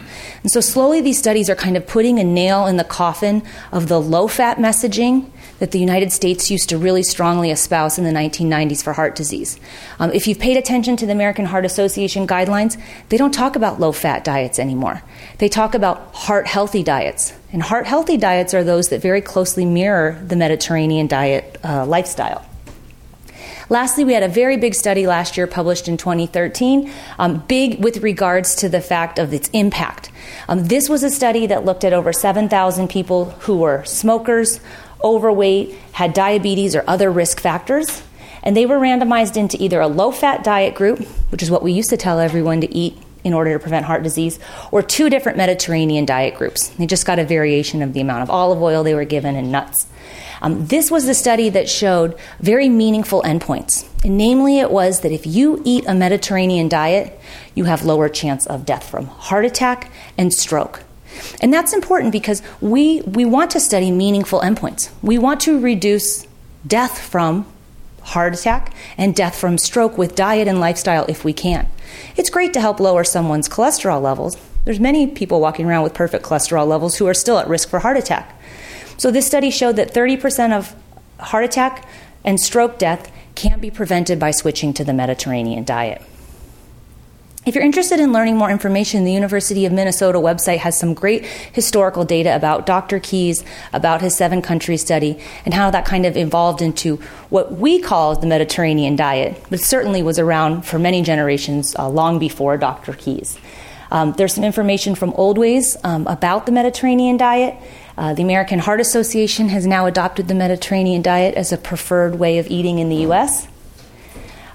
And so, slowly, these studies are kind of putting a nail in the coffin of the low fat messaging that the United States used to really strongly espouse in the 1990s for heart disease. Um, if you've paid attention to the American Heart Association guidelines, they don't talk about low fat diets anymore. They talk about heart healthy diets. And heart healthy diets are those that very closely mirror the Mediterranean diet uh, lifestyle. Lastly, we had a very big study last year published in 2013, um, big with regards to the fact of its impact. Um, this was a study that looked at over 7,000 people who were smokers, overweight, had diabetes, or other risk factors. And they were randomized into either a low fat diet group, which is what we used to tell everyone to eat in order to prevent heart disease, or two different Mediterranean diet groups. They just got a variation of the amount of olive oil they were given and nuts. Um, this was the study that showed very meaningful endpoints. And namely, it was that if you eat a Mediterranean diet, you have lower chance of death from heart attack and stroke. And that's important because we, we want to study meaningful endpoints. We want to reduce death from heart attack and death from stroke with diet and lifestyle if we can. It's great to help lower someone's cholesterol levels. There's many people walking around with perfect cholesterol levels who are still at risk for heart attack. So this study showed that 30% of heart attack and stroke death can be prevented by switching to the Mediterranean diet. If you're interested in learning more information, the University of Minnesota website has some great historical data about Dr. Keys, about his seven country study, and how that kind of evolved into what we call the Mediterranean diet, but certainly was around for many generations uh, long before Dr. Keys. Um, there's some information from Old Ways um, about the Mediterranean diet. Uh, the American Heart Association has now adopted the Mediterranean diet as a preferred way of eating in the U.S.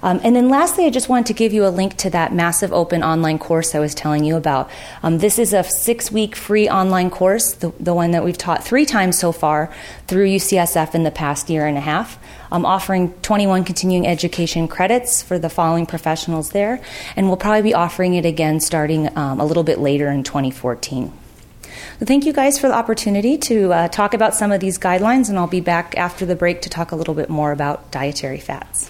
Um, and then lastly, I just wanted to give you a link to that massive open online course I was telling you about. Um, this is a six week free online course, the, the, one that we've taught three times so far through UCSF in the past year and a half, um, offering 21 continuing education credits for the following professionals there. And we'll probably be offering it again starting um, a little bit later in 2014. So thank you guys for the opportunity to uh, talk about some of these guidelines, and I'll be back after the break to talk a little bit more about dietary fats.